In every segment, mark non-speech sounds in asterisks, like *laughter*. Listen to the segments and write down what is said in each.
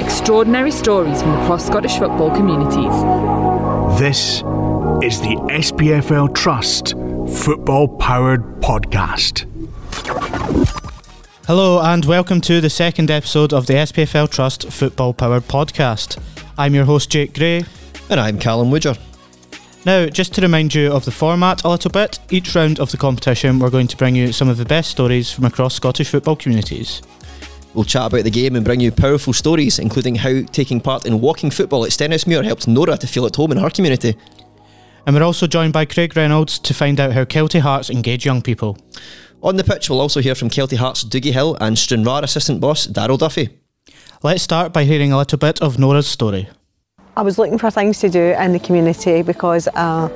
Extraordinary stories from across Scottish football communities. This is the SPFL Trust Football Powered Podcast. Hello, and welcome to the second episode of the SPFL Trust Football Powered Podcast. I'm your host, Jake Gray. And I'm Callum Woodger. Now, just to remind you of the format a little bit, each round of the competition we're going to bring you some of the best stories from across Scottish football communities. We'll chat about the game and bring you powerful stories, including how taking part in walking football at Stenhousemuir helped Nora to feel at home in her community. And we're also joined by Craig Reynolds to find out how Kelty Hearts engage young people. On the pitch, we'll also hear from Kelty Hearts Dougie Hill and Stranraer assistant boss Darryl Duffy. Let's start by hearing a little bit of Nora's story. I was looking for things to do in the community because uh,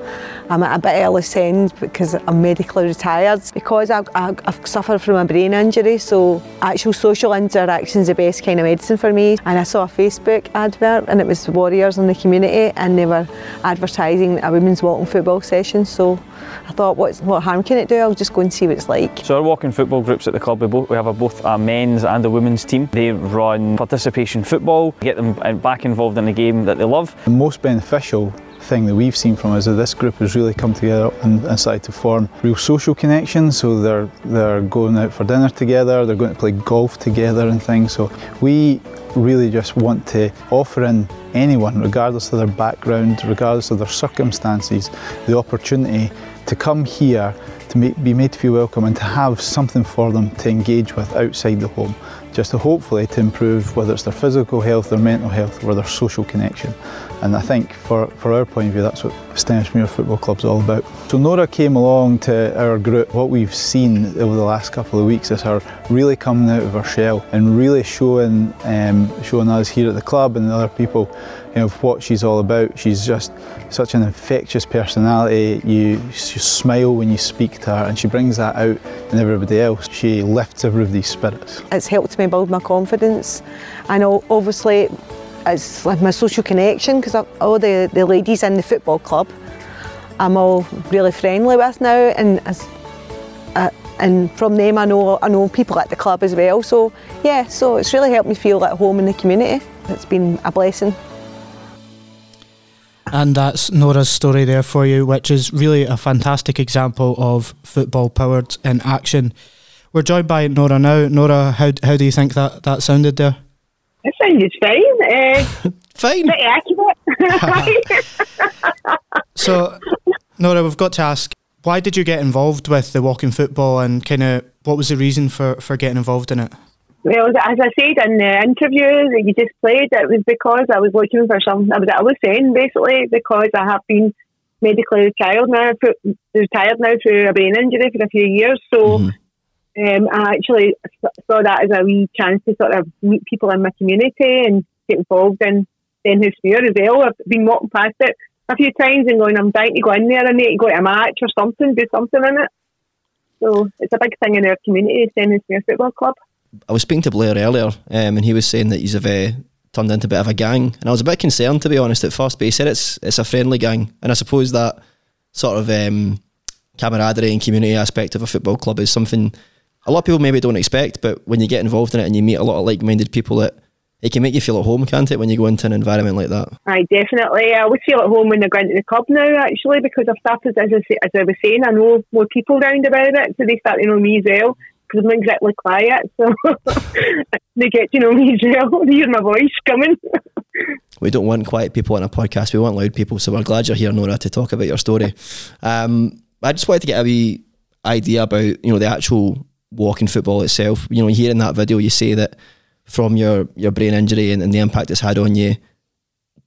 I'm at a bit early send because I'm medically retired. Because I, I, I've suffered from a brain injury, so actual social interaction is the best kind of medicine for me. And I saw a Facebook advert and it was Warriors in the community and they were advertising a women's walking football session. So I thought, what, what harm can it do? I'll just go and see what it's like. So our walking football groups at the club, we, both, we have a, both a men's and a women's team. They run participation football, get them back involved in the game that they love. The most beneficial thing that we've seen from us is this group has really come together and, and started to form real social connections. So they're they're going out for dinner together, they're going to play golf together and things. So we really just want to offer in anyone, regardless of their background, regardless of their circumstances, the opportunity to come here to make, be made to feel welcome and to have something for them to engage with outside the home just to hopefully to improve whether it's their physical health, their mental health or their social connection. And I think for, for our point of view that's what Stenhousemuir Football Club's all about. So Nora came along to our group. What we've seen over the last couple of weeks is her really coming out of her shell and really showing um, showing us here at the club and the other people you know, what she's all about. She's just such an infectious personality. You, you smile when you speak to her, and she brings that out in everybody else. She lifts everybody's spirits. It's helped me build my confidence, and obviously, it's like my social connection because all the, the ladies in the football club, I'm all really friendly with now, and as, uh, and from them I know I know people at the club as well. So yeah, so it's really helped me feel at home in the community. It's been a blessing. And that's Nora's story there for you, which is really a fantastic example of football powered in action. We're joined by Nora now. Nora, how, how do you think that, that sounded there? It sounded fine. Uh, fine. Pretty accurate. so, Nora, we've got to ask why did you get involved with the walking football and kind of what was the reason for, for getting involved in it? Well, as I said in the interview that you just played, it was because I was looking for something. I was, I was saying basically because I have been medically retired now, retired now through a brain injury for a few years. So mm-hmm. Um, I actually saw that as a wee chance to sort of meet people in my community and get involved in Stenhousemuir as well. I've been walking past it a few times and going, I'm dying to go in there. I need to go to a match or something, do something in it. So it's a big thing in our community, Stenhousemuir Football Club. I was speaking to Blair earlier, um, and he was saying that he's turned into a bit of a gang, and I was a bit concerned to be honest at first. But he said it's it's a friendly gang, and I suppose that sort of um, camaraderie and community aspect of a football club is something a lot of people maybe don't expect. But when you get involved in it and you meet a lot of like-minded people, it it can make you feel at home, can't it, when you go into an environment like that? I definitely. I always feel at home when I go into the club now, actually, because I've started, as I, as I was saying, I know more people round about it, so they start to know me as well because I'm not exactly quiet, so *laughs* they get to know me as well. *laughs* They hear my voice coming. *laughs* we don't want quiet people on a podcast. We want loud people. So we're glad you're here, Nora, to talk about your story. Um, I just wanted to get a wee idea about you know the actual walking football itself. You know, here in that video, you say that from your your brain injury and, and the impact it's had on you,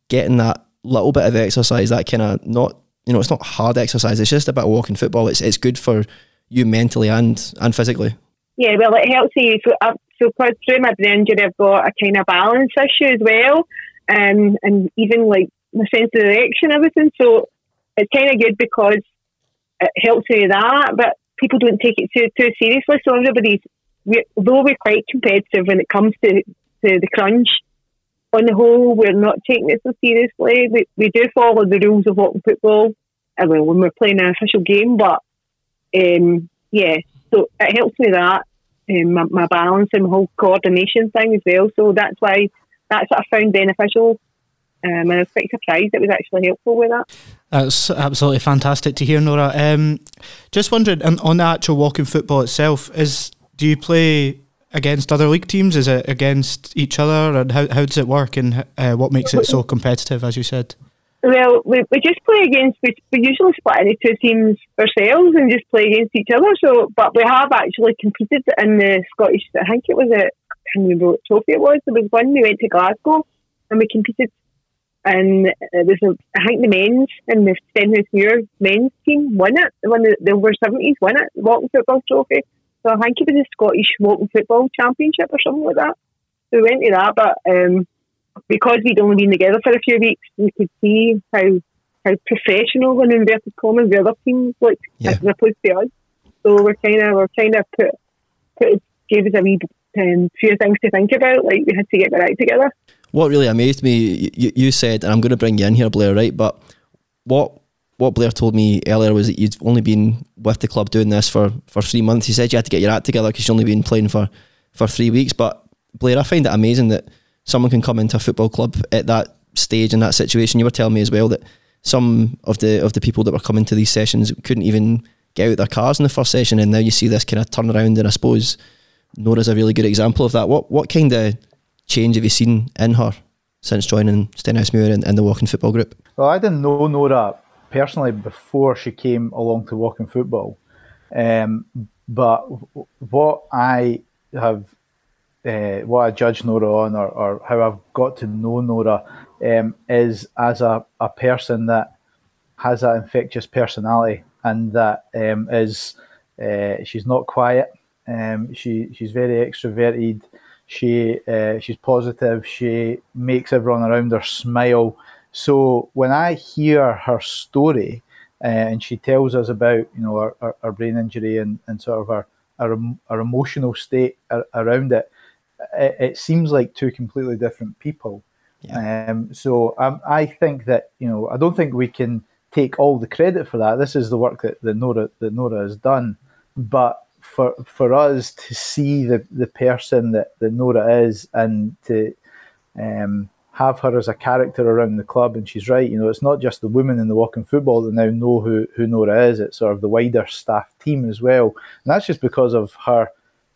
getting that little bit of exercise, that kind of not you know, it's not hard exercise. It's just about walking football. It's it's good for you mentally and and physically. Yeah, well, it helps you. So, uh, so through my brain injury, I've got a kind of balance issue as well, um, and even like my sense of direction, everything. So it's kind of good because it helps with that, but people don't take it too too seriously. So everybody's, we, although we're quite competitive when it comes to to the crunch, on the whole, we're not taking it so seriously. We we do follow the rules of walking football, uh, well, when we're playing an official game, but um, yeah, So it helps me that um, my, my balance and my whole coordination thing as well. So that's why that's what I found beneficial. Um, and I was quite surprised it was actually helpful with that. That's absolutely fantastic to hear, Nora. Um, just wondering on, on the actual walking football itself, is do you play against other league teams? Is it against each other, and how how does it work, and uh, what makes it so competitive, as you said? Well, we, we just play against. We, we usually split into two teams ourselves and just play against each other. So, but we have actually competed in the Scottish. I think it was a. I can't remember what trophy it was. There was one we went to Glasgow and we competed, and it was a, I think the men's and the Stenhousemuir men's team won it. The one the, the over seventies won it, the walking football trophy. So I think it was the Scottish walking football championship or something like that. So we went to that, but um, because we'd only been together for a few weeks, we could see how how professional in inverted commas the other teams looked Yeah. as opposed to us. So we're kind of we're kind of put put gave us a wee um, few things to think about. Like we had to get our act together. What really amazed me, you, you said, and I'm going to bring you in here, Blair, right? But what what Blair told me earlier was that you'd only been with the club doing this for, for three months. He said you had to get your act together because you'd only been playing for, for three weeks. But Blair, I find it amazing that someone can come into a football club at that stage in that situation. You were telling me as well that some of the of the people that were coming to these sessions couldn't even get out their cars in the first session, and now you see this kind of turnaround. And I suppose Nora's a really good example of that. What what kind of change have you seen in her since joining Stenhousemuir and, and the Walking Football Group? Well, I didn't know Nora personally before she came along to Walking Football. Um, but what I have, uh, what I judge Nora on, or, or how I've got to know Nora, um, is as a, a person that has that infectious personality and that um, is uh, she's not quiet. Um, she she's very extroverted. She uh, she's positive. She makes everyone around her smile. So when I hear her story, uh, and she tells us about you know her, her, her brain injury and, and sort of her her, her emotional state around it, it, it seems like two completely different people. Um, so um, I think that you know I don't think we can take all the credit for that. This is the work that, that Nora that Nora has done, but for for us to see the, the person that, that Nora is and to um, have her as a character around the club, and she's right. You know, it's not just the women in the walking football that now know who who Nora is. It's sort of the wider staff team as well, and that's just because of her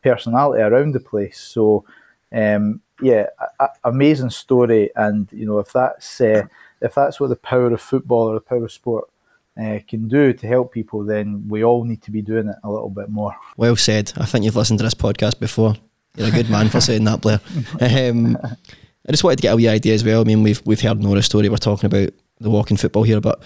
personality around the place. So. Um, yeah, a, a- amazing story, and you know if that's uh, if that's what the power of football or the power of sport uh, can do to help people, then we all need to be doing it a little bit more. Well said. I think you've listened to this podcast before. You're a good man for saying that, Blair. *laughs* Um, I just wanted to get a wee idea as well. I mean, we've we've heard Nora's story. We're talking about the walking football here, but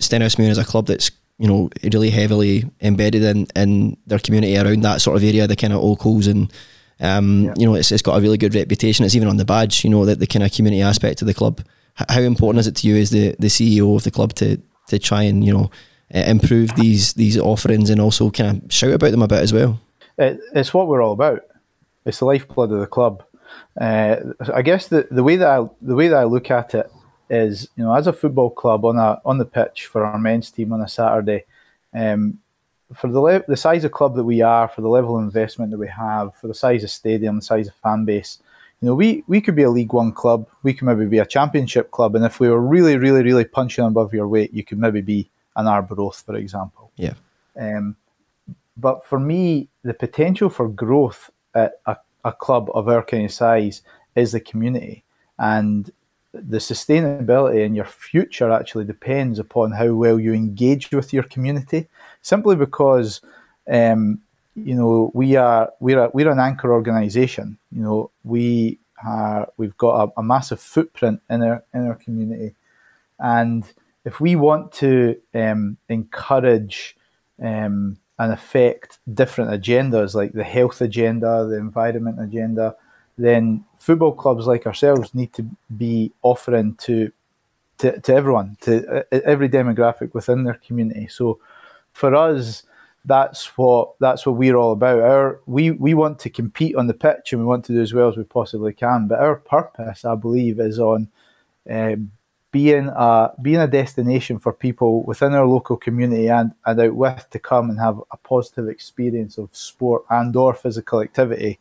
Stenhousemuir is a club that's you know really heavily embedded in in their community around that sort of area, the kind of old coals and. Um, You know, it's, it's got a really good reputation. It's even on the badge. You know, that the kind of community aspect of the club. H- how important is it to you as the, the CEO of the club to to try and you know uh, improve these these offerings and also kind of shout about them a bit as well? It, it's what we're all about. It's the lifeblood of the club. Uh, I guess the, the way that I, the way that I look at it is, you know, as a football club on a on the pitch for our men's team on a Saturday, um, for the le- the size of club that we are, for the level of investment that we have, for the size of stadium, the size of fan base, you know, we, we could be a League One club, we could maybe be a Championship club, and if we were really, really, really punching above your weight, you could maybe be an Arbroath, for example. Yeah. Um, but for me, the potential for growth at a, a club of our kind of size is the community. And the sustainability in your future actually depends upon how well you engage with your community. Simply because, um, you know, we are we're a, we're an anchor organisation. You know, we are we've got a, a massive footprint in our in our community, and if we want to um, encourage um, and affect different agendas like the health agenda, the environment agenda, then football clubs like ourselves need to be offering to to, to everyone, to uh, every demographic within their community. So for us, that's what that's what we're all about. Our we we want to compete on the pitch and we want to do as well as we possibly can. But our purpose, I believe, is on um, being a being a destination for people within our local community and, and out with to come and have a positive experience of sport and or physical activity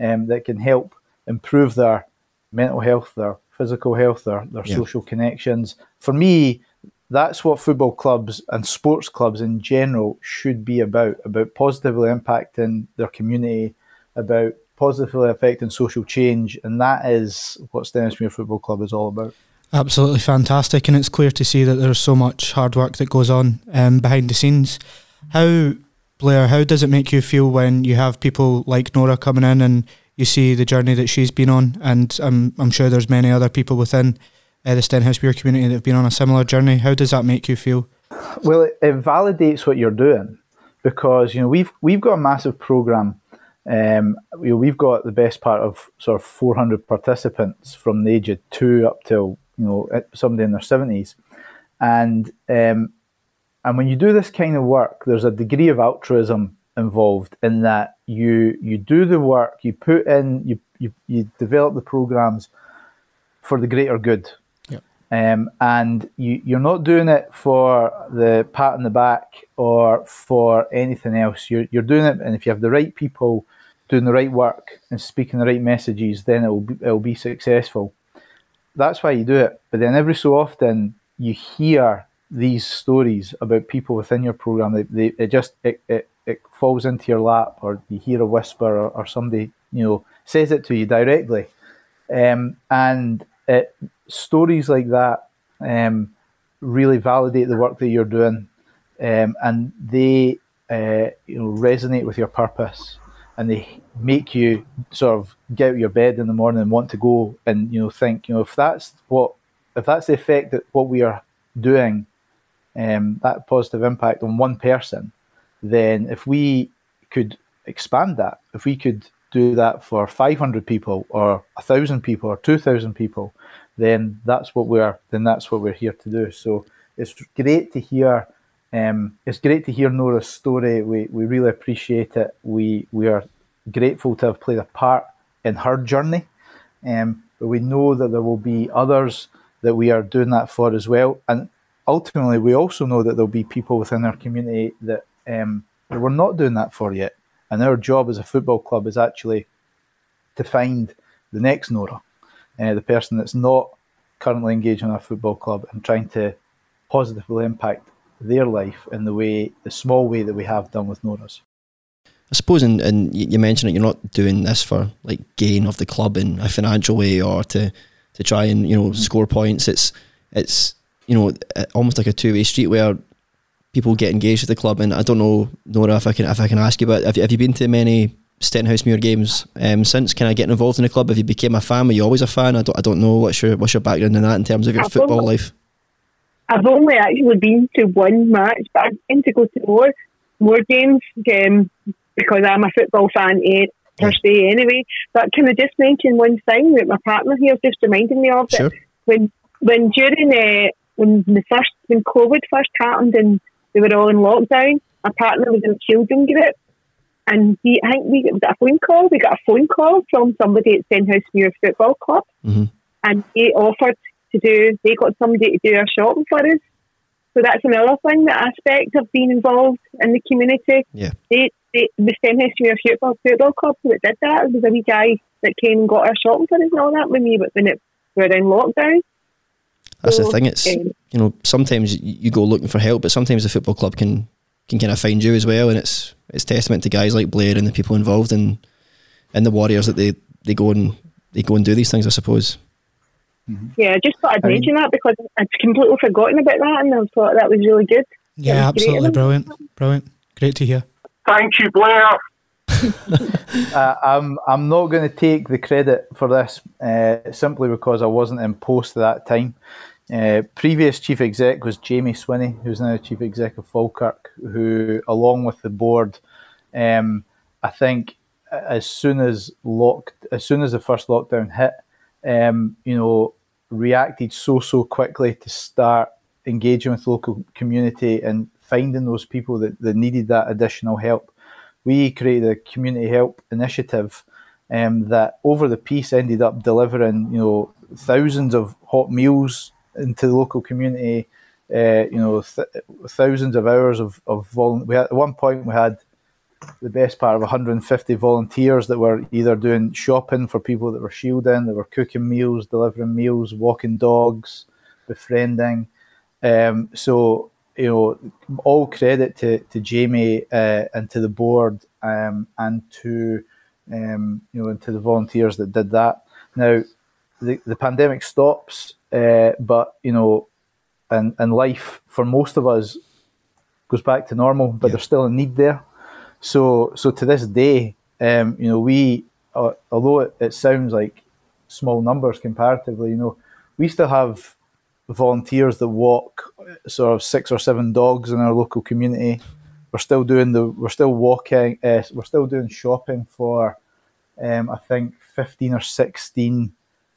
um, that can help improve their mental health, their physical health, their, their yeah. social connections. For me, that's what football clubs and sports clubs in general should be about, about positively impacting their community, about positively affecting social change, and that is what Stenhousemuir Football Club is all about. Absolutely fantastic, and it's clear to see that there's so much hard work that goes on um, behind the scenes. How, Blair, how does it make you feel when you have people like Nora coming in and you see the journey that she's been on? And I'm, I'm sure there's many other people within uh, the Stenhousemuir community that have been on a similar journey. How does that make you feel? Well, it, it validates what you're doing because you know we've we've got a massive program um, we, we've got the best part of sort of 400 participants from the age of two up till you know somebody in their 70s, and um, and when you do this kind of work, there's a degree of altruism involved in that you you do the work, you put in, you you, you develop the programs for the greater good. Um, and you, you're not doing it for the pat on the back or for anything else. You're, you're doing it, and if you have the right people doing the right work and speaking the right messages, then it will be, it will be successful. That's why you do it. But then every so often you hear these stories about people within your program. They, they, it just it, it, it falls into your lap, or you hear a whisper, or, or somebody you know says it to you directly, um, and it, stories like that um, really validate the work that you're doing, um, and they uh, you know resonate with your purpose and they make you sort of get out of your bed in the morning and want to go and you know think you know if that's what if that's the effect that what we are doing um, that positive impact on one person then if we could expand that if we could do that for 500 people or 1000 people or 2000 people then that's what we're then that's what we're here to do so it's great to hear um, it's great to hear Nora's story. We, we really appreciate it. We we are grateful to have played a part in her journey. Um, but we know that there will be others that we are doing that for as well. And ultimately, we also know that there'll be people within our community that, um, that we're not doing that for yet. And our job as a football club is actually to find the next Nora, uh, the person that's not currently engaged in our football club and trying to positively impact their life in the way, the small way that we have done with Nora's. I suppose, and, and you mentioned it, you're not doing this for like gain of the club in a financial way or to to try and you know mm-hmm. score points. It's it's you know almost like a two way street where people get engaged with the club. And I don't know, Nora, if I can if I can ask you, but have you, have you been to many Stenhousemuir games um, since kind of getting involved in the club? Have you became a fan? Were you always a fan? I don't I don't know what's your what's your background in that in terms of your I've football only, life. I've only actually been to one match, but I'm going to go to more more games. Um, because I'm a football fan eh, per se anyway. But can I just mention one thing that my partner here just reminded me of? Sure. That when when during uh, when the first when COVID first happened and we were all in lockdown, my partner was in a children group, and he I think we got a phone call. We got a phone call from somebody at Stenhousemuir Football Club, mm-hmm. and they offered to do. They got somebody to do our shopping for us. So that's another thing, the aspect of being involved in the community. Yeah. They the, the Stenhousemuir Football Football Club that did that. It was a wee guy that came and got our shopping for us and all that with me, but when it we were in lockdown. That's so, the thing. It's um, you know sometimes you go looking for help, but sometimes the football club can can kind of find you as well, and it's it's testament to guys like Blair and the people involved and and the warriors that they, they go and they go and do these things. I suppose. Mm-hmm. Yeah, I just thought I'd mention that because I'd completely forgotten about that, and I thought that was really good. Yeah, absolutely brilliant, brilliant, great to hear. Thank you, Blair. *laughs* uh, I'm I'm not going to take the credit for this uh, simply because I wasn't in post at that time. Uh, previous chief exec was Jamie Swinney, who's now chief exec of Falkirk, who, along with the board, um, I think as soon as locked, as soon as the first lockdown hit, um, you know, reacted so so quickly to start engaging with local community and finding those people that, that needed that additional help. We created a community help initiative um, that over the piece ended up delivering, you know, thousands of hot meals into the local community. Uh, you know, th- thousands of hours of of vol- we had, at one point we had the best part of 150 volunteers that were either doing shopping for people that were shielding, they were cooking meals, delivering meals, walking dogs, befriending. Um, so you know, all credit to to Jamie uh, and to the board um, and to um, you know and to the volunteers that did that. Now, the the pandemic stops, uh, but you know, and and life for most of us goes back to normal, but yeah. there's still a need there. So so to this day, um, you know, we uh, although it, it sounds like small numbers comparatively, you know, we still have volunteers that walk sort of six or seven dogs in our local community. We're still doing the we're still walking uh, we're still doing shopping for um, I think fifteen or sixteen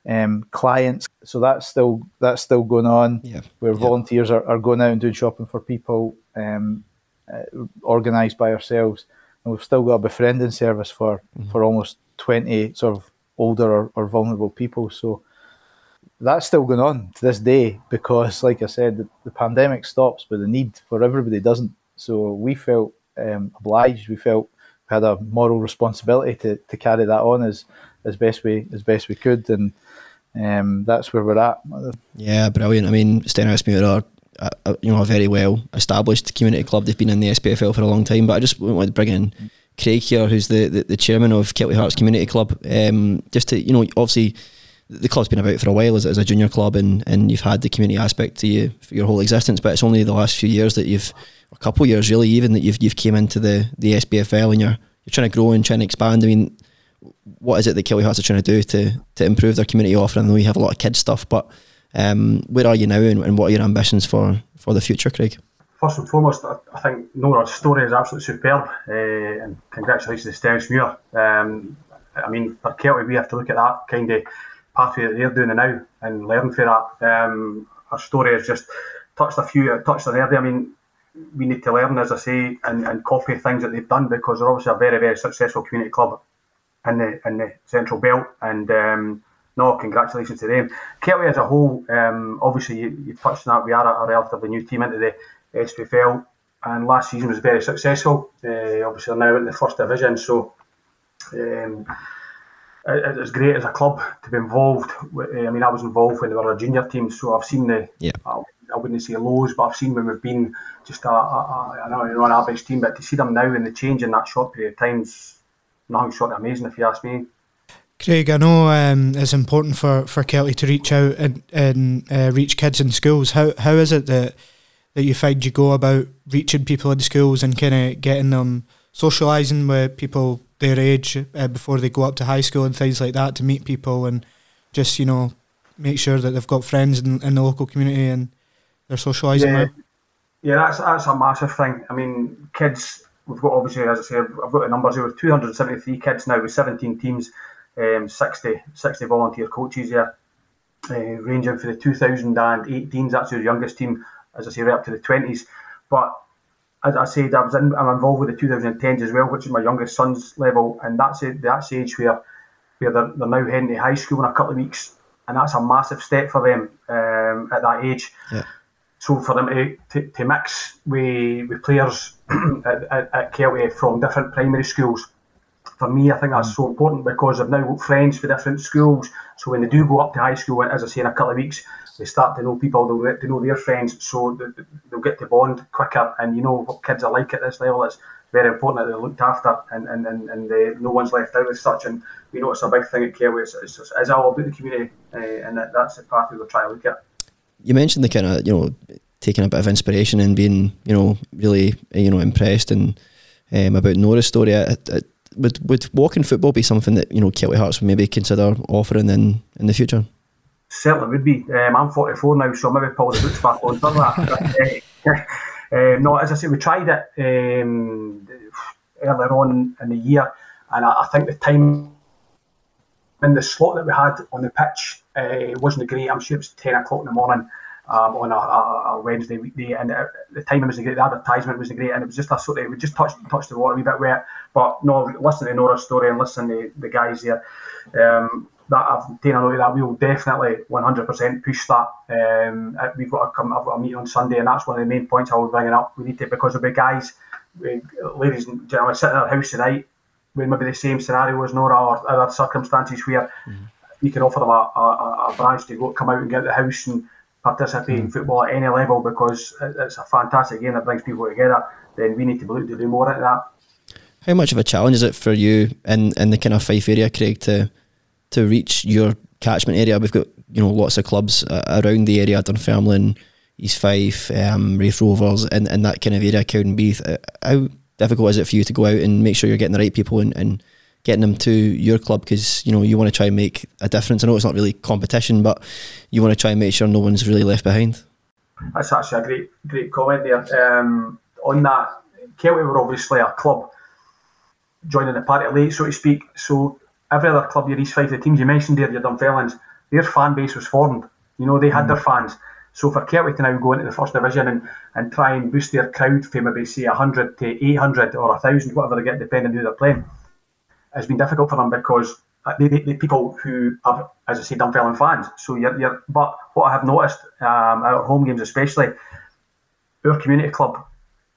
um, clients. So that's still that's still going on. Yeah. Where yeah. volunteers are, are going out and doing shopping for people, um, uh, organised by ourselves, and we've still got a befriending service for mm-hmm. for almost twenty sort of older or, or vulnerable people. So that's still going on to this day because, like I said, the, the pandemic stops, but the need for everybody doesn't. So we felt um, obliged. We felt we had a moral responsibility to, to carry that on as as best we as best we could, and um, that's where we're at. Yeah, brilliant. I mean, Stenhousemuir are a, a, you know a very well established community club. They've been in the SPFL for a long time, but I just wanted to bring in Craig here, who's the, the, the chairman of Kelty Hearts Community Club, um, just to you know obviously the club's been about for a while as, as a junior club and, and you've had the community aspect to you for your whole existence but it's only the last few years that you've a couple of years really even that you've you've came into the, the SPFL and you're you're trying to grow and trying to expand I mean what is it that Kelty Hearts are trying to do to to improve their community offering I know you have a lot of kids stuff but um, where are you now and, and what are your ambitions for, for the future Craig? First and foremost, I think Nora's story is absolutely superb, uh, and congratulations to Stenhousemuir. Um, I mean, for Kelty, we have to look at that kind of pathway that they're doing now and learn from that. Um, our story has just touched a few, touched an area. I mean, we need to learn, as I say, and, and copy things that they've done because they're obviously a very, very successful community club in the in the Central Belt. And um, no, congratulations to them. Kelty as a whole, um, obviously you, you touched on that. We are a, a relatively new team into the SPFL, and last season was very successful. Uh, obviously, now in the first division, so. Um, it's great as a club to be involved. I mean, I was involved when they were a junior team, so I've seen the. Yeah. I, I wouldn't say lows, but I've seen when we've been just a, a, a I don't know, an average team. But to see them now and the change in that short period of time's nothing short of amazing, if you ask me. Craig, I know um, it's important for, for Kelty to reach out and, and uh, reach kids in schools. How how is it that that you find you go about reaching people in schools and kind of getting them socialising with people their age uh, before they go up to high school and things like that to meet people and just you know make sure that they've got friends in, in the local community and they're socialising yeah. with. Yeah, that's that's a massive thing. I mean, kids. We've got obviously, as I say, I've got the numbers here. With 273 kids now, with 17 teams, um, 60, 60 volunteer coaches here, uh, ranging for the 2018s. That's your youngest team, as I say, right up to the 20s. But as I said, I was in, I'm involved with the 2010s as well, which is my youngest son's level, and that's it. That's the age where where they're, they're now heading to high school in a couple of weeks, and that's a massive step for them um, at that age. Yeah. So for them to, to, to mix with, with players *clears throat* at, at, at Kelty from different primary schools, for me, I think that's so important because I've now got friends for different schools. So when they do go up to high school, as I say, in a couple of weeks, they start to know people, they'll get to know their friends, so they'll get to bond quicker. And you know what kids are like at this level. It's very important that they're looked after and, and, and, and uh, no one's left out as such. And we know it's a big thing at Kelty. It's, it's, it's all about the community, uh, and that, that's the path we will try to look at. You mentioned the kind of, you know, taking a bit of inspiration and being, you know, really, you know, impressed and um, about Nora's story. It, it, would would walking football be something that you know Kelty Hearts would maybe consider offering in in the future? certainly would be. Um, I'm 44 now, so maybe pull the boots back on that. uh, um, *laughs* no, as I say, we tried it um, earlier on in the year, and I, I, think the time in the slot that we had on the pitch uh, wasn't great. I'm sure it was 10 o'clock in the morning. Um, on a, a, a, Wednesday weekday, and uh, the timing was great, the advertisement was great, and it was just a sort of we just touched touched the water a wee bit wet. But no, listen to Nora's story and listen to the guys here. Um, that I've taken a note of that. We will definitely 100% push that. Um, uh, we've got a come. I've got a meeting on Sunday, and that's one of the main points I was bringing up. We need to because there'll be guys, ladies and gentlemen, sitting in our house tonight with maybe the same scenario as Nora or other circumstances where we can offer them a, a, a, branch to go come out and get the house and participate in football at any level because it's a fantastic game that brings people together. Then we need to be looking to do more into that. How much of a challenge is it for you in, in the kind of Fife area, Craig, to to reach your catchment area? We've got you know lots of clubs uh, around the area, Dunfermline, East Fife, um, Raith Rovers, and, and that kind of area, Cowdenbeath. Uh, how difficult is it for you to go out and make sure you're getting the right people and, and getting them to your club because you know you want to try and make a difference. I know it's not really competition, but you want to try and make sure no one's really left behind. That's actually a great great comment there. Um, on that, Kelty were obviously a club joining the party late, so to speak. So every other club, your East Fife, the teams you mentioned there, your Dunfermlines, their fan base was formed. You know, they had mm. their fans. So for Kelty to now go into the first division and, and try and boost their crowd from maybe say 100 to 800 or 1,000, whatever they get, depending on who they're playing, has been difficult for them because they, they, they people who are, as I say, Dunfermline fans. So you're, you're, but what I have noticed um, at home games especially, our community club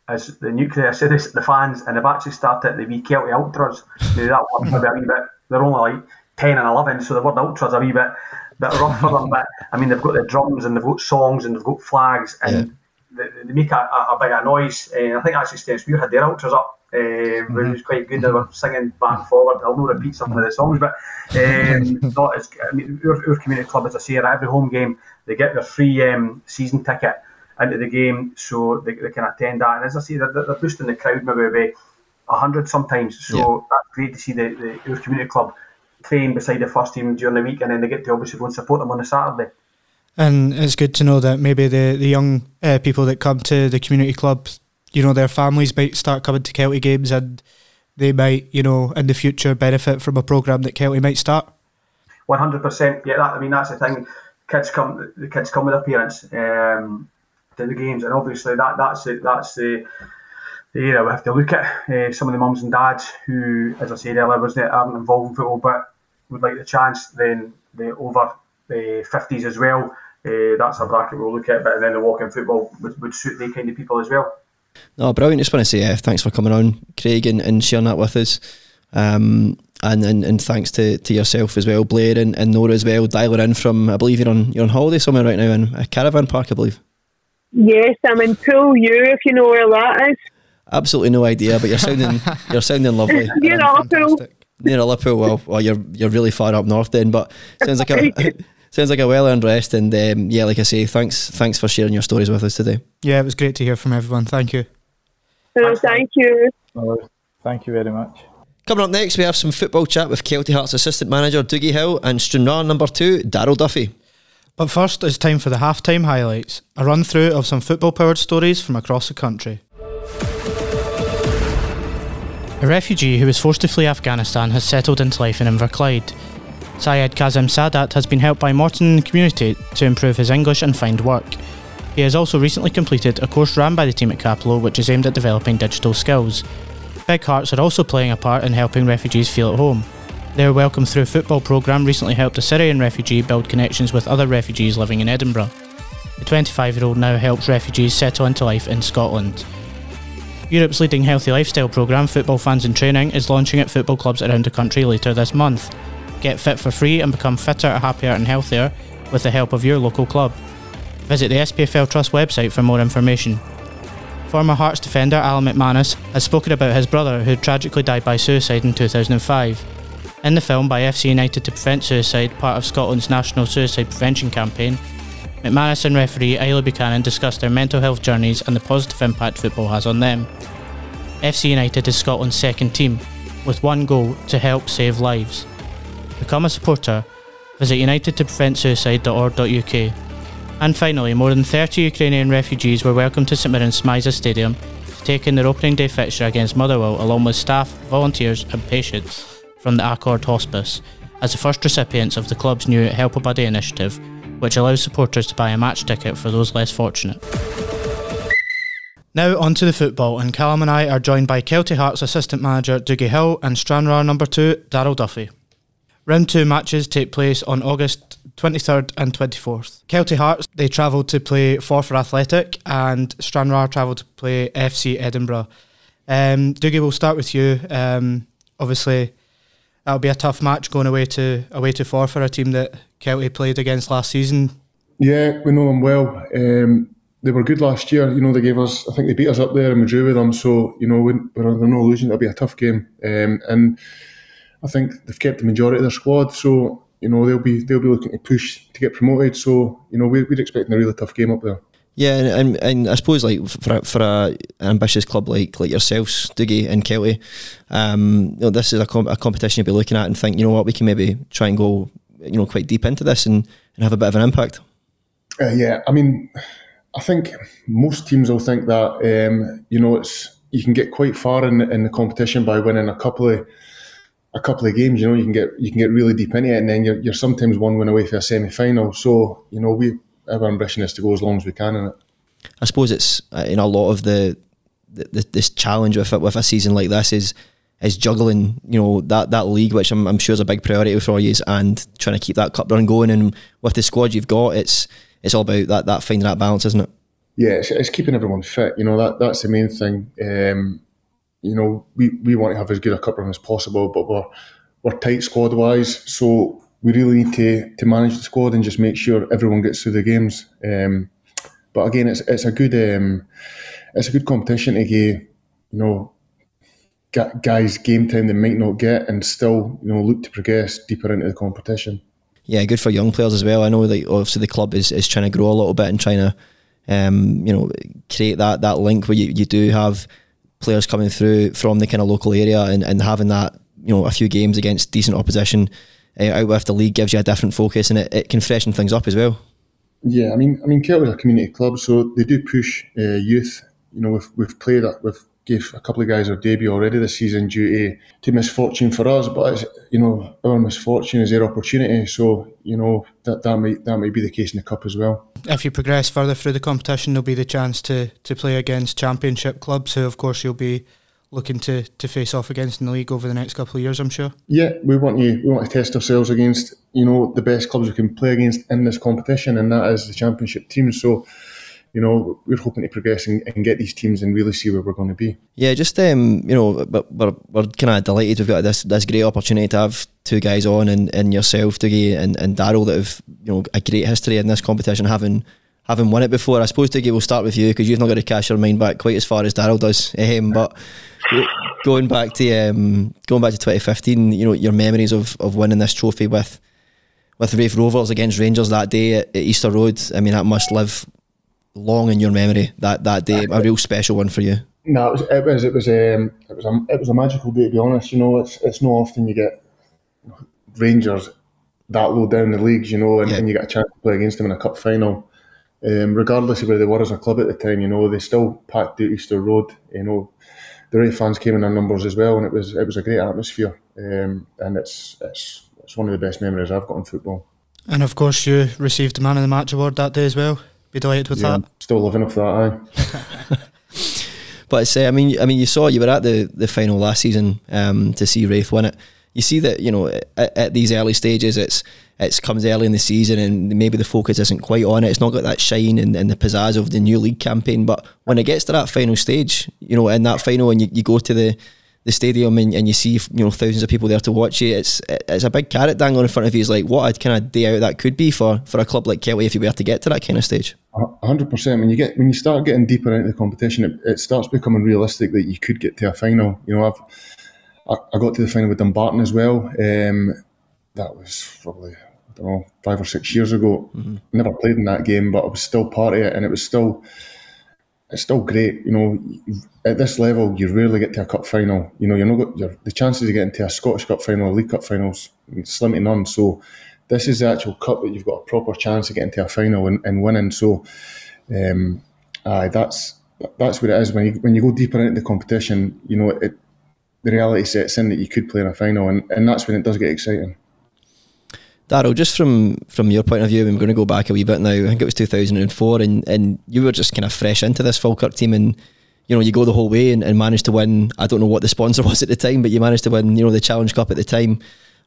as the nucleus of this, the fans, and they've actually started the wee Kelty Ultras. Now that one maybe a wee bit, they're only like 10 and 11, so the word Ultras a wee bit bit rough for them. But I mean, they've got the drums and they've got songs and they've got flags and yeah. they, they, make a, a, a big noise. And I think actually Stenhousemuir had their ultras up, uh, mm-hmm. which was quite good. They were singing back and forward. I'll not repeat some of the songs, but um, *laughs* not as, I mean, our, our, community club, as I say, at every home game, they get their free um, season ticket into the game so they, they, can attend that. And as I say, they're, they're boosting the crowd maybe by 100 sometimes. So yeah. that's great to see the, the, our community club train beside the first team during the week, and then they get to obviously go and support them on a Saturday. And it's good to know that maybe the the young uh, people that come to the community club, you know, their families might start coming to Kelty games, and they might, you know, in the future benefit from a program that Kelty might start. One hundred percent. Yeah, that, I mean that's the thing. Kids come, the kids come with their parents um, to the games, and obviously that that's the, that's the the area we have to look at. Uh, some of the mums and dads who, as I said earlier, wasn't aren't involved in football, but would like the chance, then the over the 50s as well. Uh, that's a bracket we'll look at, but then the walking football would, would suit the kind of people as well. No, brilliant. Just want to say uh, thanks for coming on, Craig, and, and sharing that with us. Um, and, and and thanks to, to yourself as well, Blair and, and Nora as well, dialing in from I believe you're on you're on holiday somewhere right now in a caravan park, I believe. Yes, I'm in Poole U, if you know where that is. Absolutely no idea, but you're sounding *laughs* you're sounding lovely. *laughs* You're awful near Liverpool. Well, well, you're you're really far up north then, but sounds like a *laughs* sounds like a well earned rest. And um, yeah, like I say, thanks thanks for sharing your stories with us today. Yeah, it was great to hear from everyone. Thank you. Oh, thank you. Thank you very much. Coming up next, we have some football chat with Kelty Hearts assistant manager Dougie Hill and Stranraer number two Darryl Duffy. But first, it's time for the halftime highlights, a run through of some football powered stories from across the country. A refugee who was forced to flee Afghanistan has settled into life in Inverclyde. Syed Kazim Sadat has been helped by Morton and the community to improve his English and find work. He has also recently completed a course run by the team at Cappielow, which is aimed at developing digital skills. Big Hearts are also playing a part in helping refugees feel at home. Their Welcome Through Football programme recently helped a Syrian refugee build connections with other refugees living in Edinburgh. The 25 year old now helps refugees settle into life in Scotland. Europe's leading healthy lifestyle programme, Football Fans in Training, is launching at football clubs around the country later this month. Get fit for free and become fitter, happier, and healthier with the help of your local club. Visit the SPFL Trust website for more information. Former Hearts defender Alan McManus has spoken about his brother who tragically died by suicide in 2005. In the film by FC United to Prevent Suicide, part of Scotland's national suicide prevention campaign, McManus and referee Isla Buchanan discussed their mental health journeys and the positive impact football has on them. FC United is Scotland's second team, with one goal to help save lives. Become a supporter, visit unitedtopreventsuicide.org.uk. And finally, more than 30 Ukrainian refugees were welcomed to St Mirren's SMiSA Stadium to take in their opening day fixture against Motherwell along with staff, volunteers and patients from the Accord Hospice as the first recipients of the club's new Help a Buddy initiative which allows supporters to buy a match ticket for those less fortunate. Now on to the football, and Callum and I are joined by Kelty Hearts assistant manager Dougie Hill and Stranraer number two Darryl Duffy. Round two matches take place on August 23rd and 24th. Kelty Hearts, they travel to play Forfar Athletic and Stranraer travel to play FC Edinburgh. Um, Dougie, we'll start with you. Um, obviously, that'll be a tough match going away to away to Forfar, a team that Kelty played against last season. Yeah, we know them well. Um, they were good last year. You know, they gave us. I think they beat us up there and we drew with them. So you know, we're under no illusion it'll be a tough game. Um, and I think they've kept the majority of their squad. So you know, they'll be they'll be looking to push to get promoted. So you know, we're, we're expecting a really tough game up there. Yeah, and, and, and I suppose like for for a, an ambitious club like like yourselves, Dougie and Kelty, um, you know, this is a, com- a competition you'll be looking at and think, you know what, we can maybe try and go, you know, quite deep into this and, and have a bit of an impact. Uh, yeah, I mean, I think most teams will think that um, you know it's you can get quite far in in the competition by winning a couple of a couple of games. You know, you can get you can get really deep into it, and then you're, you're sometimes one win away for a semi final. So you know, we our ambition is to go as long as we can in it. I suppose it's uh, in a lot of the, the this challenge with with a season like this is is juggling, you know, that, that league, which I'm, I'm sure is a big priority for you, and trying to keep that cup run going. And with the squad you've got, it's it's all about that that finding that balance, isn't it? Yeah, it's, it's keeping everyone fit. You know that that's the main thing. Um, you know, we, we want to have as good a cup run as possible, but we're we're tight squad wise, so we really need to to manage the squad and just make sure everyone gets through the games. Um, but again, it's it's a good um, it's a good competition to get you know guys game time they might not get and still you know look to progress deeper into the competition. Yeah, good for young players as well. I know that obviously the club is, is trying to grow a little bit and trying to um, you know create that that link where you, you do have players coming through from the kind of local area and, and having that you know a few games against decent opposition uh, out with the league gives you a different focus and it, it can freshen things up as well. Yeah, I mean, I mean, Kelty's a community club, so they do push uh, youth. You know, we've we've played we've gave a couple of guys their debut already this season due to, to misfortune for us. But you know, our misfortune is their opportunity. So you know that that might that might be the case in the cup as well. If you progress further through the competition, there'll be the chance to to play against championship clubs, who of course you'll be looking to, to face off against in the league over the next couple of years, I'm sure. Yeah, we want you we want to test ourselves against you know the best clubs we can play against in this competition, and that is the championship teams. So you know, we're hoping to progress and, and, get these teams and really see where we're going to be. Yeah, just um, you know, we're, we're kind of delighted we've got this this great opportunity to have two guys on and, and yourself, Dougie, and, and Darryl that have you know a great history in this competition, having having won it before. I suppose Dougie, we'll start with you because you've not got to cast your mind back quite as far as Darryl does. Um, but going back to um, going back to 2015, you know, your memories of, of winning this trophy with with Raith Rovers against Rangers that day at Easter Road. I mean, that must live long in your memory that that day, a real special one for you? No, it was it was it was, um, it was a it was a magical day to be honest. You know, it's it's not often you get Rangers that low down the leagues, you know, and, yeah. and you get a chance to play against them in a cup final. Um, regardless of where they were as a club at the time, you know, they still packed out Easter Road. You know, the Raith fans came in their numbers as well, and it was it was a great atmosphere. Um, and it's it's it's one of the best memories I've got in football. And of course, you received the Man of the Match award that day as well. Delighted with yeah, that. Still living off that, *laughs* but it's, uh, I mean, I mean, you saw you were at the, the final last season um, to see Raith win it. You see that you know at, at, these early stages, it's it's comes early in the season, and maybe the focus isn't quite on it. It's not got that shine and, and the pizzazz of the new league campaign. But when it gets to that final stage, you know, in that final, and you, you go to the the stadium and, and you see you know thousands of people there to watch you. It's it's a big carrot dangling in front of you. It's like what a kind of day out that could be for, for a club like Kelty if you were to get to that kind of stage. hundred percent. When you get when you start getting deeper into the competition, it, it, starts becoming realistic that you could get to a final. You know, I've I, I got to the final with Dumbarton as well. Um, that was probably I don't know five or six years ago. Mm-hmm. Never played in that game, but I was still part of it, and it was still it's still great. You know, at this level, you rarely get to a cup final. You know, you're not you're, the chances of getting to a Scottish Cup final, League Cup finals, slim to none. So, this is the actual cup that you've got a proper chance of getting to a final and, and winning. So, um, uh, that's that's what it is. When you when you go deeper into the competition, you know, it, the reality sets in that you could play in a final, and, and that's when it does get exciting. Darryl, just from from your point of view, we're going to go back a wee bit now. I think it was 2004, and, and you were just kind of fresh into this Falkirk team, and you know you go the whole way and, and managed to win. I don't know what the sponsor *laughs* was at the time, but you managed to win. You know the Challenge Cup at the time.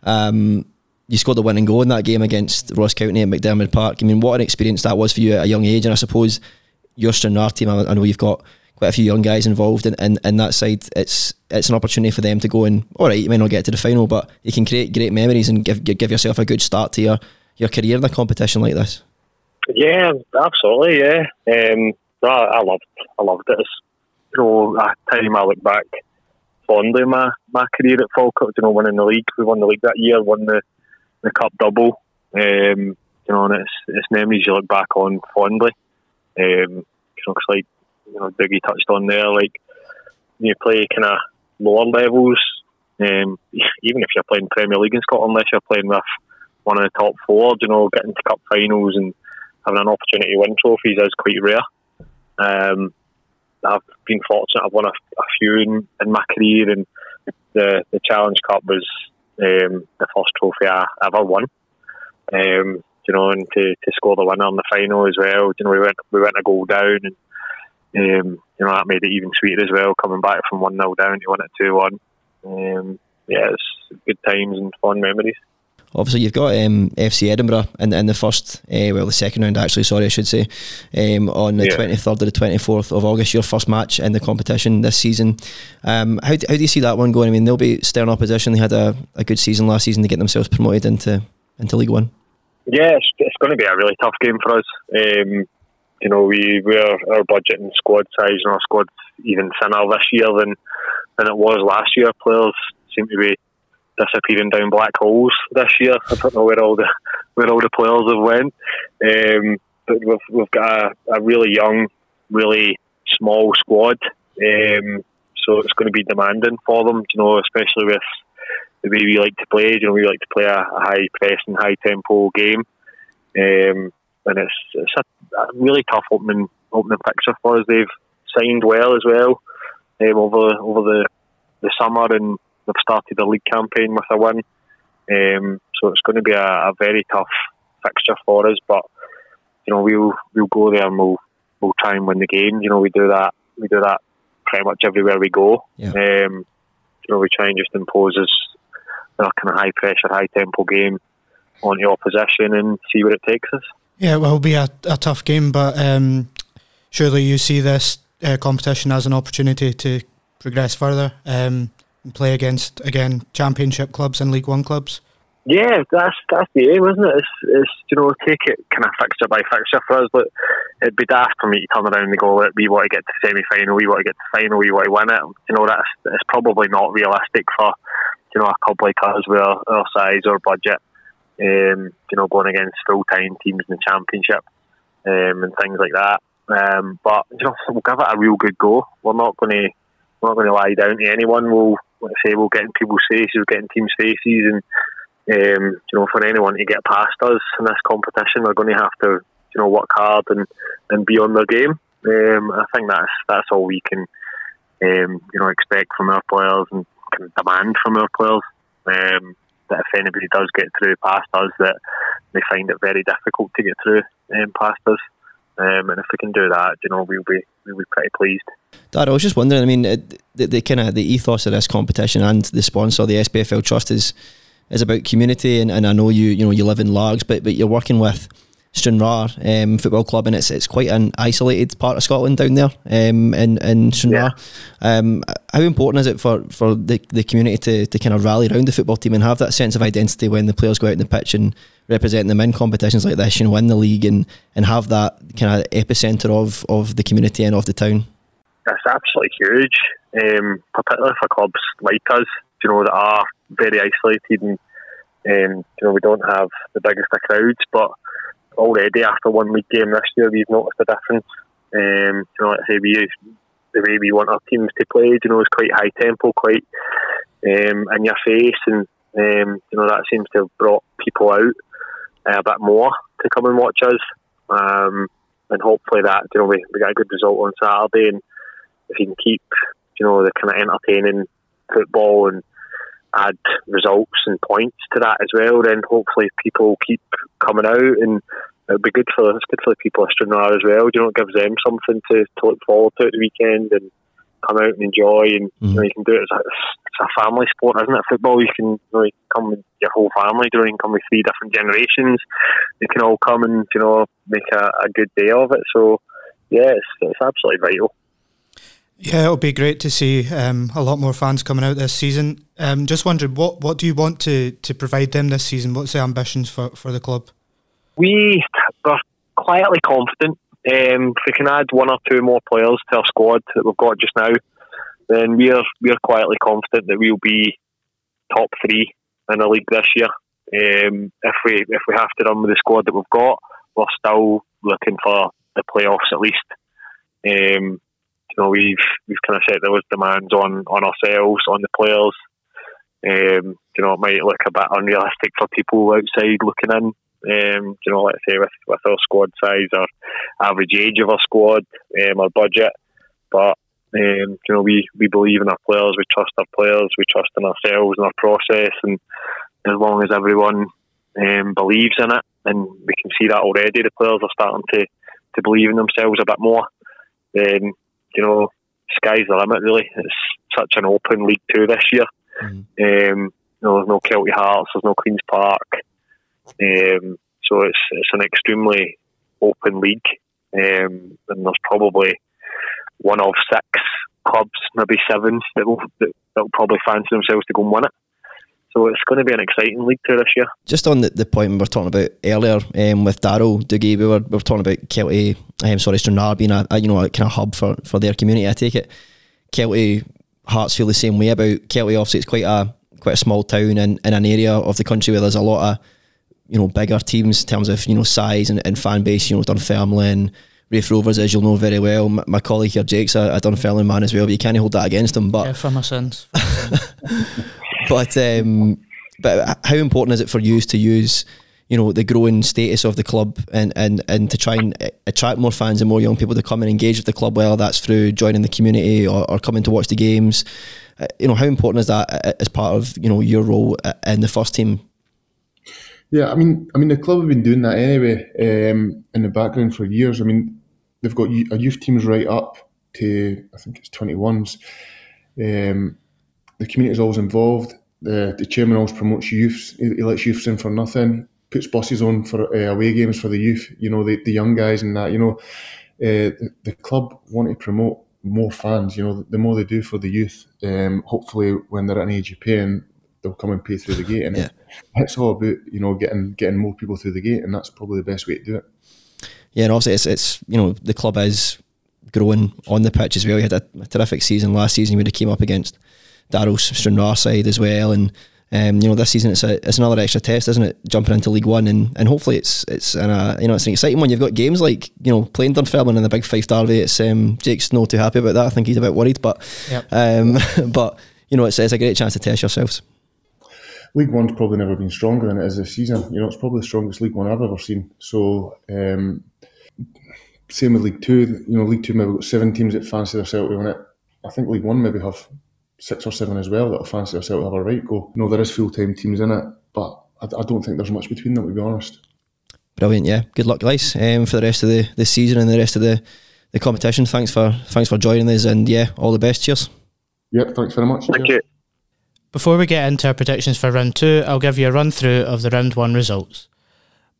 Um, you scored the winning goal in that game against Ross County at McDiarmid Park. I mean, what an experience that was for you at a young age, and I suppose your Stranraer team. I, I know you've got quite a few young guys involved in, in, in, that side. It's it's an opportunity for them to go and all right, you may not get to the final, but you can create great memories and give give yourself a good start to your, your career in a competition like this. Yeah, absolutely. Yeah, um, I, I loved I loved it. It's, you know, a time I look back fondly my my career at Falkirk. You know, winning the league, we won the league that year, won the the cup double. Um, you know, and it's it's memories you look back on fondly. Um, you know, like you know, Dougie touched on there, like you play kind of lower levels. Um, *laughs* even if you're playing Premier League in Scotland, unless you're playing with one of the top four, you know, getting to cup finals and having an opportunity to win trophies is quite rare. Um, I've been fortunate. I've won a, a few in, in, my career, and the the Challenge Cup was um, the first trophy I ever won. Um, you know, and to, to score the winner in the final as well. You know, we went we went a goal down, and um, you know that made it even sweeter as well. Coming back from one 0 down to win it two one. Um, yeah, it's good times and fun memories. Obviously, you've got um, FC Edinburgh in, in the first, uh, well, the second round actually. Sorry, I should say, um, on the twenty third to the twenty fourth of August. Your first match in the competition this season. Um, how, how do you see that one going? I mean, they'll be stern opposition. They had a, a good season last season to get themselves promoted into into League One. Yeah, it's, it's going to be a really tough game for us. Um, you know, we, we are, our budget and squad size and our squad's even thinner this year than than it was last year. Players seem to be disappearing down black holes this year. I don't know where all the where all the players have went. Um, but we've we've got a, a, really young, really small squad. Um, so it's going to be demanding for them, you know, especially with the way we like to play. You know, we like to play a, a high press and high tempo game. Um, and it's, it's a, a, really tough opening opening fixture for us. They've signed well as well um, over over the the summer, and they've started the league campaign with a win. Um, so it's going to be a, a, very tough fixture for us. But you know, we'll we'll go there and we'll we'll try and win the game. You know, we do that we do that pretty much everywhere we go. Yeah. Um, you know, we try and just impose us a kind of high pressure, high tempo game on the opposition and see where it takes us. Yeah, it will be a, a tough game, but um, surely you see this uh, competition as an opportunity to progress further um, and play against again championship clubs and League One clubs. Yeah, that's that's the aim, isn't it? It's, it's you know take it kind of fixture by fixture for us, but it'd be daft for me to turn around and go, "We want to get to semi final, we want to get to final, we want to win it." You know, that's it's probably not realistic for you know a club like us with our, our size or budget um, you know, going against full time teams in the championship um, and things like that. Um, but you know, we'll give it a real good go. We're not going to we're not going to lie down to anyone. We'll let's say we'll get in people's faces, we'll get in teams' faces, and um, you know, for anyone to get past us in this competition, we're going to have to you know work hard and, and be on their game. Um, I think that's that's all we can um, you know expect from our players and can demand from our players. Um, that if anybody does get through past us, that they find it very difficult to get through um, past us. Um, and if we can do that, you know, we'll be we'll be pretty pleased. Dad, I was just wondering. I mean, the, the kind of the ethos of this competition and the sponsor, the SPFL Trust, is is about community. And, and I know you you know you live in Largs, but but you're working with Stranraer um, Football Club, and it's it's quite an isolated part of Scotland down there um, in in Stranraer. Yeah. Um, how important is it for, for the, the community to, to kind of rally around the football team and have that sense of identity when the players go out in the pitch and represent them in competitions like this, you know, win the league and, and have that kind of epicentre of, of the community and of the town? That's absolutely huge, um, particularly for clubs like us, you know, that are very isolated and um, you know we don't have the biggest of crowds, but already after one league game this year, we've noticed a difference. Um, you know, let's say we the way we want our teams to play, you know, is quite high tempo, quite um, in your face, and um, you know that seems to have brought people out uh, a bit more to come and watch us. Um, and hopefully that you know we, we get a good result on Saturday, and if you can keep you know the kind of entertaining football and add results and points to that as well, then hopefully people keep coming out and it'll be good for it's good for the people of Stranraer as well. You know, it gives them something to, to look forward to at the weekend and come out and enjoy. And mm-hmm. you know, you can do it as a, it's a family sport, isn't it? Football, you can you, know, you come with your whole family. You know, you can come with three different generations. You can all come and you know make a, a good day of it. So yeah, it's, it's absolutely vital. Yeah, it'll be great to see um, a lot more fans coming out this season. Um, just wondering, what, what do you want to, to provide them this season? What's the ambitions for, for the club? We are quietly confident. Um, if we can add one or two more players to our squad that we've got just now, then we're we're quietly confident that we'll be top three in the league this year. Um, if we if we have to run with the squad that we've got, we're still looking for the playoffs at least. Um, you know, we've we've kind of set those demands on on ourselves, on the players. Um, you know, it might look a bit unrealistic for people outside looking in. Um, you know, let's say with, with our squad size, our average age of our squad, um, our budget, but um, you know, we, we believe in our players, we trust our players, we trust in ourselves and our process, and as long as everyone um, believes in it, and we can see that already, the players are starting to, to believe in themselves a bit more. Then you know, sky's the limit. Really, it's such an open League Two this year. Mm. Um, you know, there's no Kelty Hearts, there's no Queens Park, um, so it's it's an extremely open league, um, and there's probably one of six clubs, maybe seven, that will that will probably fancy themselves to go and win it. So it's going to be an exciting League Two this year. Just on the, the point we were talking about earlier um, with Darryl Dougie, we were, we were talking about Kelty, I'm um, sorry, Stranraer being a, a, you know a kind of hub for, for their community. I take it Kelty Hearts feel the same way about Kelty. Obviously, it's quite a quite a small town in, in an area of the country where there's a lot of you know bigger teams in terms of you know size and, and fan base. You know Dunfermline. Raith Rovers, as you'll know very well. My, my colleague here, Jake's a, a Dunfermline man as well, but you can't hold that against him. But yeah, for my sins. *laughs* *laughs* but um, but how important is it for you to use you know the growing status of the club and, and, and to try and attract more fans and more young people to come and engage with the club whether that's through joining the community or, or coming to watch the games? Uh, you know how important is that uh, as part of you know your role in the first team? Yeah I mean I mean the club have been doing that anyway um, in the background for years. I mean they've got a youth teams right up to I think it's 21s um, the community is always involved. The, the chairman always promotes youths. He, he lets youths in for nothing. Puts buses on for uh, away games for the youth. You know the, the young guys and that. You know, uh, the, the club want to promote more fans. You know, the more they do for the youth, um, hopefully when they're at an age of paying, they'll come and pay through the gate. And yeah. it's all about you know getting getting more people through the gate, and that's probably the best way to do it. Yeah, and obviously it's, it's you know the club is growing on the pitch as well. You had a, terrific season last season when they came up against Darryl's Stranraer side as well, and um, you know this season it's a, it's another extra test, isn't it? Jumping into League One, and, and hopefully it's it's an, a, you know it's an exciting one. You've got games like you know playing Dunfermline in the Big Fife derby. It's um, Jake's not too happy about that. I think he's a bit worried, but yep. um, *laughs* but you know it's, it's a great chance to test yourselves. League One's probably never been stronger than it is this season. You know, it's probably the strongest League One I've ever seen. So, um, same with League Two. You know, League Two maybe got seven teams that fancy themselves to win it. I think League One maybe have six or seven as well that'll fancy themselves to have a right go. No, there is full time teams in it, but I, I, don't think there's much between them to be honest. Brilliant, yeah. Good luck, guys, um, for the rest of the, the season and the rest of the, the competition. Thanks for thanks for joining us, and yeah, all the best. Cheers. Yep, thanks very much. Thank you. Before we get into our predictions for round two, I'll give you a run through of the round one results.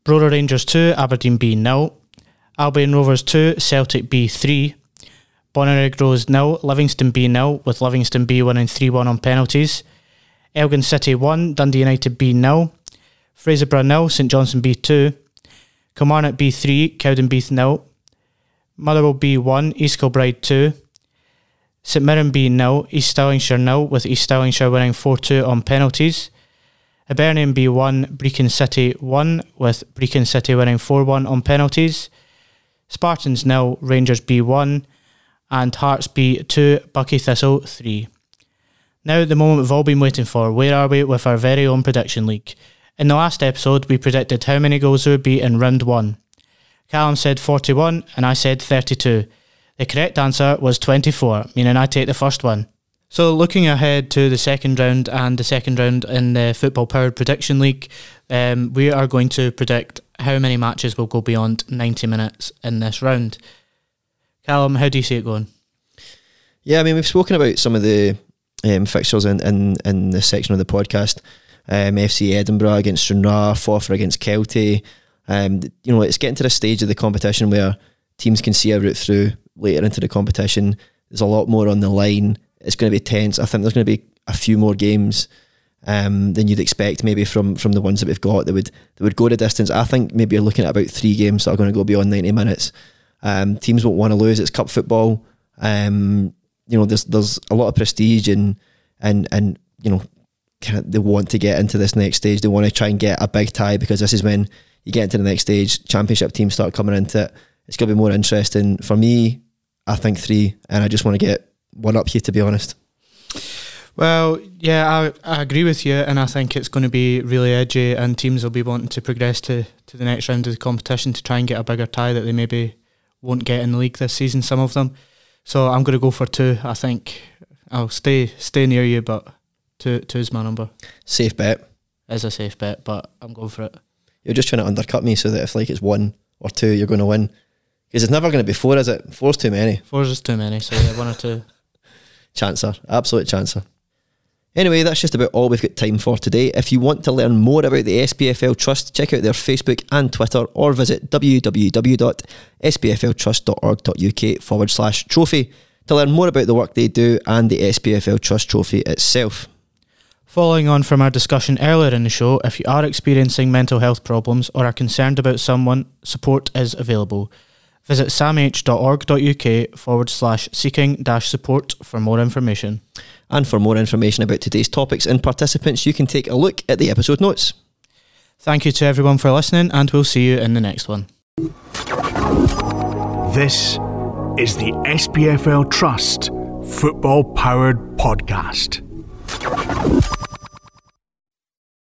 Brora Rangers 2, Aberdeen B 0. Albion Rovers 2, Celtic B 3. Bonnyrigg Rose nil, Livingston B nil, with Livingston B winning 3 1 on penalties. Elgin City 1, Dundee United B nil. Fraserburgh nil, St Johnstone B 2. Kilmarnock B 3, Cowdenbeath nil. Motherwell B 1, East Kilbride 2. St Mirren B nil, East Stirlingshire nil, with East Stirlingshire winning 4 2 on penalties. Hibernian B 1, Brechin City 1, with Brechin City winning 4 1 on penalties. Spartans nil, Rangers B 1 and Hearts B 2, Buckie Thistle 3. Now, the moment we've all been waiting for. Where are we with our very own prediction league? In the last episode, we predicted how many goals there would be in round one. Callum said 41, and I said 32. The correct answer was 24, meaning I take the first one. So, looking ahead to the second round and the second round in the Football Powered Prediction League, um, we are going to predict how many matches will go beyond 90 minutes in this round. Callum, how do you see it going? Yeah, I mean, we've spoken about some of the um, fixtures in, in, in this section of the podcast. um, FC Edinburgh against Stranraer, Forfar against Kelty. Um, you know, it's getting to the stage of the competition where teams can see a route through later into the competition. There's a lot more on the line. It's going to be tense. I think there's going to be a few more games um, than you'd expect, maybe from from the ones that we've got that would that would go the distance. I think maybe you're looking at about three games that are going to go beyond 90 minutes. Um, teams won't want to lose. It's cup football. Um, you know, there's there's a lot of prestige and and and you know, kind of they want to get into this next stage. They want to try and get a big tie because this is when you get into the next stage. Championship teams start coming into it. It's going to be more interesting for me. I think three, and I just want to get one up here to be honest. Well, yeah, I, I agree with you, and I think it's going to be really edgy, and teams will be wanting to progress to, to the next round of the competition to try and get a bigger tie that they maybe won't get in the league this season. Some of them, so I'm going to go for two. I think I'll stay stay near you, but two two is my number. Safe bet. Is a safe bet, but I'm going for it. You're just trying to undercut me so that if like it's one or two, you're going to win. Because it's never going to be four, is it? Four's too many. Four's just too many. So yeah, one or two. *laughs* Chancer, absolute chancer. Anyway, that's just about all we've got time for today. If you want to learn more about the SPFL Trust, check out their Facebook and Twitter or visit www.spfltrust.org.uk forward slash trophy to learn more about the work they do and the SPFL Trust Trophy itself. Following on from our discussion earlier in the show, if you are experiencing mental health problems or are concerned about someone, support is available. Visit samh.org.uk forward slash seeking dash support for more information. And for more information about today's topics and participants, you can take a look at the episode notes. Thank you to everyone for listening, and we'll see you in the next one. This is the SPFL Trust Football Powered Podcast.